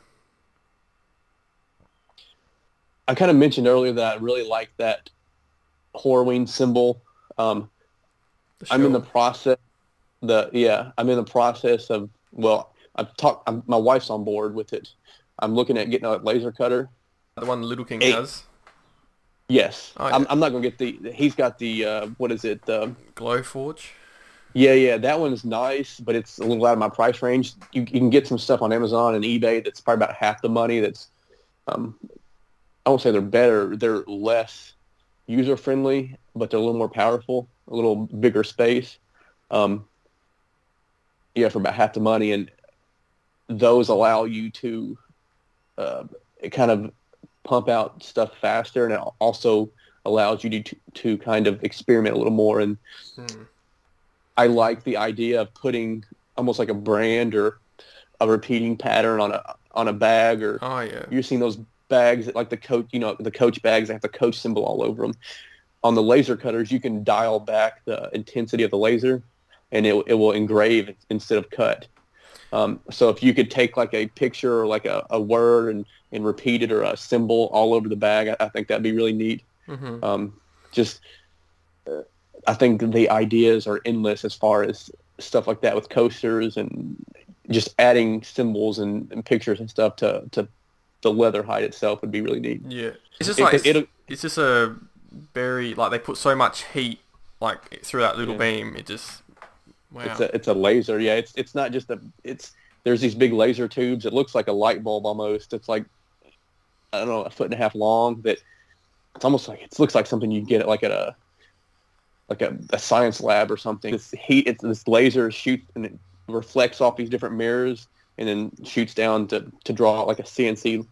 I kind of mentioned earlier that I really like that Horween symbol. Um, I'm in the process. The yeah, I'm in the process of well, I've talked. I'm, my wife's on board with it. I'm looking at getting a laser cutter. the one Little King Eight. has. Yes, Oh, I'm. I'm not gonna get the. He's got the uh, what is it? Glowforge. Yeah, yeah, that one's nice, but it's a little out of my price range. You, you can get some stuff on Amazon and eBay that's probably about half the money. That's, um, I won't say they're better. They're less user friendly, but they're a little more powerful, a little bigger space. Um, yeah, for about half the money, and those allow you to uh, kind of pump out stuff faster, and it also allows you to to kind of experiment a little more and Hmm. I like the idea of putting almost like a brand or a repeating pattern on a on a bag or Oh yeah. you've seen those bags that like the coach you know the coach bags that have the coach symbol all over them on the laser cutters you can dial back the intensity of the laser and it, it will engrave instead of cut um, so if you could take like a picture or like a, a word and, and repeat it or a symbol all over the bag I, I think that'd be really neat hmm um, just uh, I think the ideas are endless as far as stuff like that with coasters and just adding symbols and, and pictures and stuff to, to the leather hide itself would be really neat. Yeah. It's just It- like it's, it'll- it's just a very like they put so much heat like through that little Yeah. beam. It just wow. It's a it's a laser. Yeah, it's it's not just a it's there's these big laser tubes. It looks like a light bulb almost. It's like I don't know a foot and a half long. That it's almost like it looks like something you get at like at a like a, a science lab or something. This heat, it's this laser shoots and it reflects off these different mirrors and then shoots down to, to draw like a CNC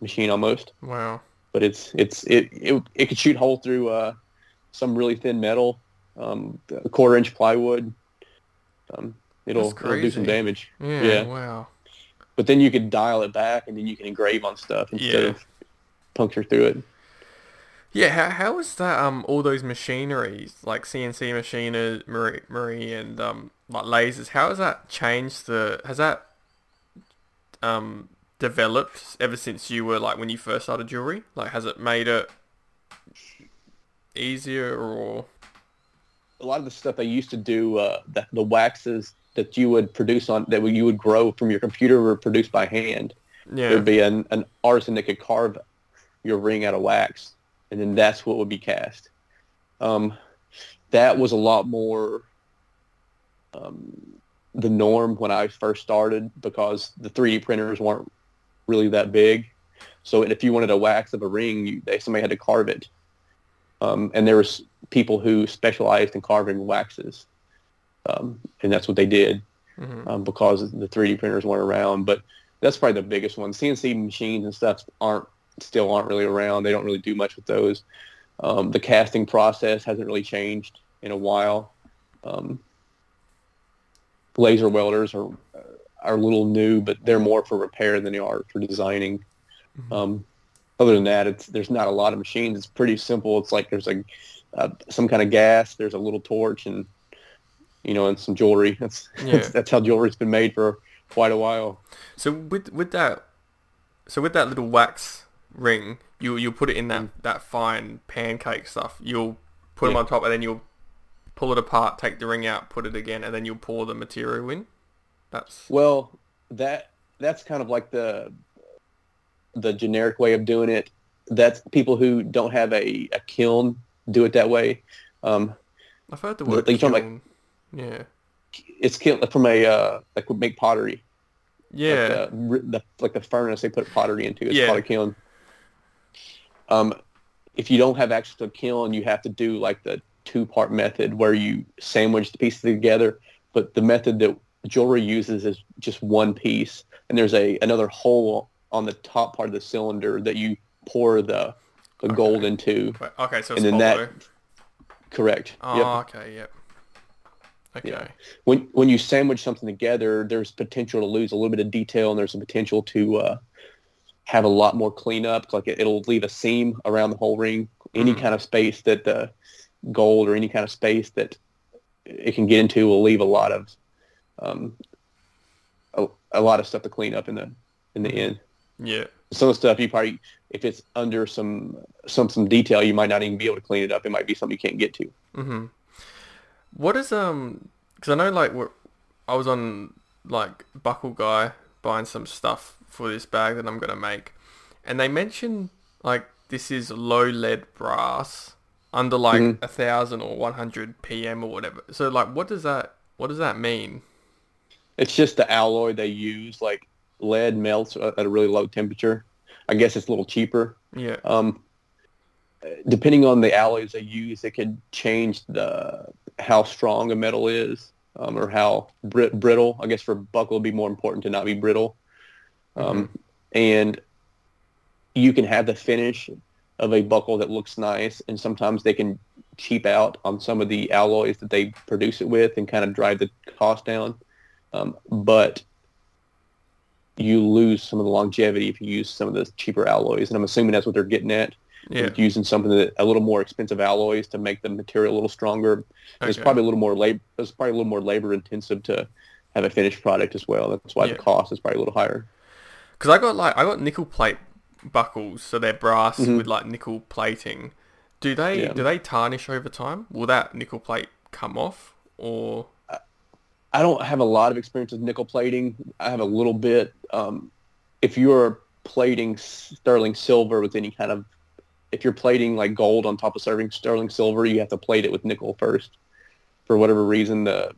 machine almost. wow. But it's it's it it, it could shoot hole through uh, some really thin metal, um, a quarter inch plywood. Um, it'll, it'll do some damage. Yeah, Yeah. Wow. But then you could dial it back and then you can engrave on stuff instead Yeah. of puncture through it. Yeah. How how is that? Um, all those machineries like CNC machinery, Marie, Marie, and um, like lasers. How has that changed the? Has that um developed ever since you were like when you first started jewelry? Like, has it made it easier or? A lot of the stuff they used to do, uh, the, the waxes that you would produce on that you would grow from your computer were produced by hand. Yeah. There'd be an, an artisan that could carve your ring out of wax, and then that's what would be cast. Um, that was a lot more um, the norm when I first started because the 3D printers weren't really that big. So if you wanted a wax of a ring, you, they, somebody had to carve it. Um, and there was people who specialized in carving waxes, um, and that's what they did hmm um, because the 3D printers weren't around. But that's probably the biggest one. CNC machines and stuff aren't still aren't really around. They don't really do much with those. Um, the casting process hasn't really changed in a while. Um, laser welders are are a little new, but they're more for repair than they are for designing. Mhm. Um, other than that, it's there's not a lot of machines. It's pretty simple. It's like there's a uh, some kind of gas. There's a little torch and you know and some jewelry. *laughs* That's Yeah. that's, that's how jewelry's been made for quite a while. So with with that, so with that little wax ring, you you'll put it in that that fine pancake stuff. You'll put them on top, and then you'll pull it apart, take the ring out, put it again, and then you'll pour the material in. That's Well, that that's kind of like the the generic way of doing it. That's people who don't have a, a kiln do it that way. Um, I've heard the word talking kiln. yeah. it's kiln from a uh, like would make pottery. Yeah. Like the, the like the furnace they put pottery into. It's Yeah. called a kiln. Um, if you don't have access to a kiln, you have to do like the two part method where you sandwich the pieces together. But the method that jewelry uses is just one piece, and there's a another hole on the top part of the cylinder that you pour the gold into. Wait, okay, so and it's then that-. Correct. Oh, Yep. okay, yep. Okay. Yeah. when when you sandwich something together, there's potential to lose a little bit of detail, and there's a potential to uh, have a lot more cleanup. Like it, it'll leave a seam around the whole ring. Any Mhm. kind of space that the gold or any kind of space that it can get into will leave a lot of um, a, a lot of stuff to clean up in the in the Mhm. end. Yeah. Some of the stuff you probably if it's under some some some detail, you might not even be able to clean it up. It might be something you can't get to. Mhm. What is um? Because I know like we're, I was on like Buckleguy buying some stuff for this bag that I'm gonna make, and they mentioned like this is low lead brass under like a Mhm. thousand or one hundred PM or whatever. So like, what does that what does that mean? It's just the alloy they use. Like lead melts at a really low temperature. I guess it's a little cheaper. Yeah. Um, depending on the alloys they use, it could change the how strong a metal is um, or how brit- brittle. I guess for buckle, it'd be more important to not be brittle. Um, And you can have the finish of a buckle that looks nice, and sometimes they can cheap out on some of the alloys that they produce it with and kind of drive the cost down. Um, but you lose some of the longevity if you use some of the cheaper alloys, and I'm assuming that's what they're getting at. Yeah. using something that a little more expensive alloys to make the material a little stronger. It's probably a little more labor. It's probably a little more labor intensive to have a finished product as well. That's why Yeah. the cost is probably a little higher. Because I got like I got nickel plate buckles, so they're brass Mhm. with like nickel plating. Do they Yeah. do they tarnish over time? Will that nickel plate come off or? I don't have a lot of experience with nickel plating. I have a little bit. Um, if you're plating sterling silver with any kind of, if you're plating like gold on top of serving sterling silver, you have to plate it with nickel first. For whatever reason, the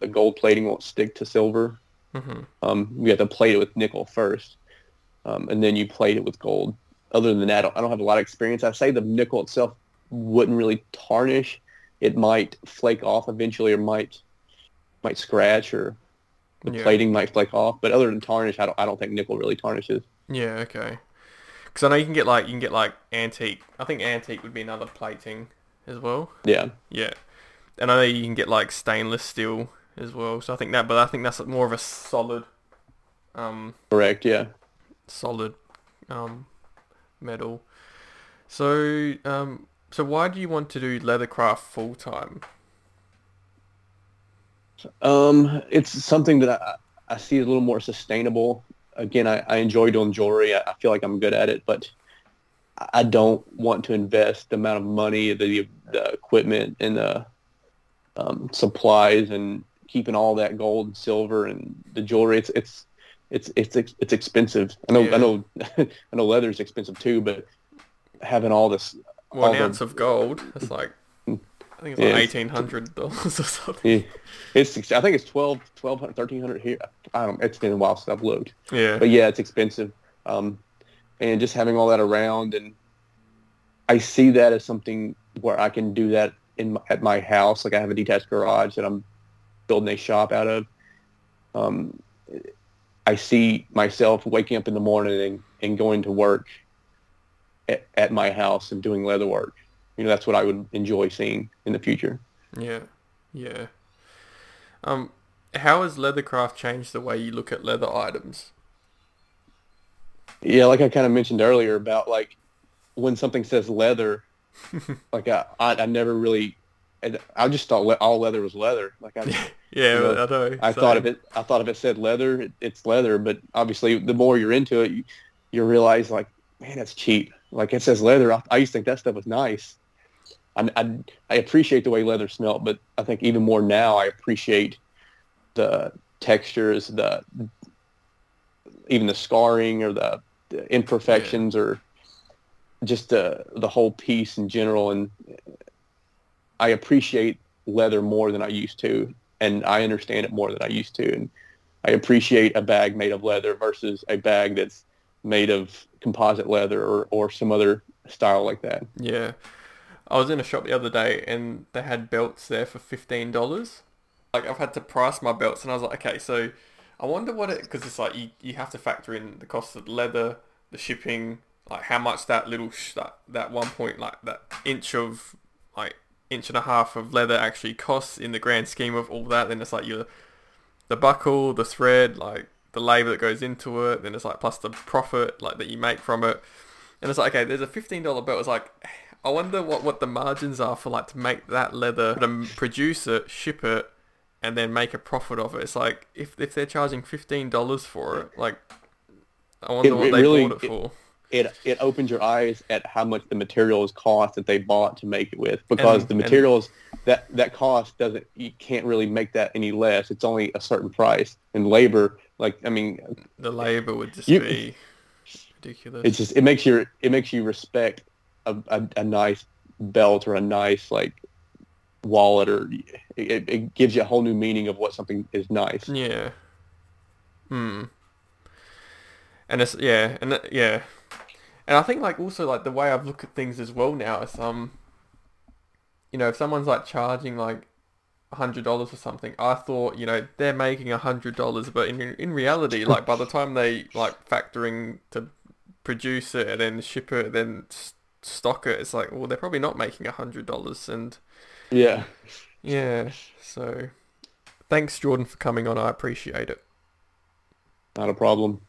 the gold plating won't stick to silver. hmm Um, you have to plate it with nickel first, um, and then you plate it with gold. Other than that, I don't, I don't have a lot of experience. I say the nickel itself wouldn't really tarnish. It might flake off eventually, or might might scratch, or the Yeah. plating might flake off. But other than tarnish, I don't I don't think nickel really tarnishes. Yeah. Okay. Because I know you can get like you can get like antique. I think antique would be another plating as well. Yeah, Yeah. And I know you can get like stainless steel as well. So I think that, but I think that's more of a solid, um, correct. Yeah. solid, um, metal. So, um, so why do you want to do leathercraft full time? Um, it's something that I, I see as a little more sustainable. Again, I, I enjoy doing jewelry. I, I feel like I'm good at it, but I don't want to invest the amount of money, the, the equipment, and the um, supplies, and keeping all that gold and silver and the jewelry. It's it's it's it's it's expensive. I know Yeah. *laughs* I know I know leather is expensive too, but having all this Well, All an the- ounce of gold, it's like, I think it's like eighteen hundred dollars or something. Yeah. It's I think it's 12, 1200, 1300 here. I don't. It's been a while since I've looked, Yeah. but yeah, it's expensive. Um, and just having all that around, and I see that as something where I can do that in my, at my house. Like I have a detached garage that I'm building a shop out of. Um, I see myself waking up in the morning and, and going to work at, at my house and doing leather work. You know, that's what I would enjoy seeing in the future. Yeah, yeah. Um, how has leathercraft changed the way you look at leather items? Yeah, like I kind of mentioned earlier about like when something says leather, *laughs* like I, I, I never really, I just thought le- all leather was leather. Like I, *laughs* Yeah, You know, I know. I thought if it, I thought if it said leather, it, it's leather. But obviously, the more you're into it, you, you realize like, man, that's cheap. Like it says leather. I, I used to think that stuff was nice. I, I, I appreciate the way leather smelled, but I think even more now, I appreciate the textures, the even the scarring or the, the imperfections or just uh, the whole piece in general. And I appreciate leather more than I used to, and I understand it more than I used to. And I appreciate a bag made of leather versus a bag that's made of composite leather or, or some other style like that. Yeah. I was in a shop the other day and they had belts there for fifteen dollars. Like I've had to price my belts and I was like, okay, so I wonder what it because it's like you, you have to factor in the cost of the leather, the shipping, like how much that little sh- that that one point like that inch of like inch and a half of leather actually costs in the grand scheme of all that. Then it's like your the buckle, the thread, like the labor that goes into it. Then it's like plus the profit like that you make from it. And it's like okay, there's a fifteen dollar belt. It's like I wonder what, what the margins are for like to make that leather, to produce it, ship it, and then make a profit of it. It's like if if they're charging fifteen dollars for it, like I wonder It- what it they really- bought it for. It it opens your eyes at how much the materials cost that they bought to make it with because And- the and- materials that that cost doesn't you can't really make that any less. It's only a certain price and labor. Like I mean, The labor would just You- be ridiculous. it's just it makes you it makes you respect a, a, a nice belt or a nice like wallet or it, it gives you a whole new meaning of what something is nice. Yeah. Hmm. And it's yeah, and it- yeah, and I think like also like the way I've looked at things as well now is um, you know, if someone's like charging like a hundred dollars for something, I thought you know they're making a hundred dollars, but in in reality, like by the time they like factoring to produce it and then ship it, then stock it, it's like well they're probably not making a hundred dollars, and Yeah. yeah, so thanks Jordan for coming on, I appreciate it. Not a problem.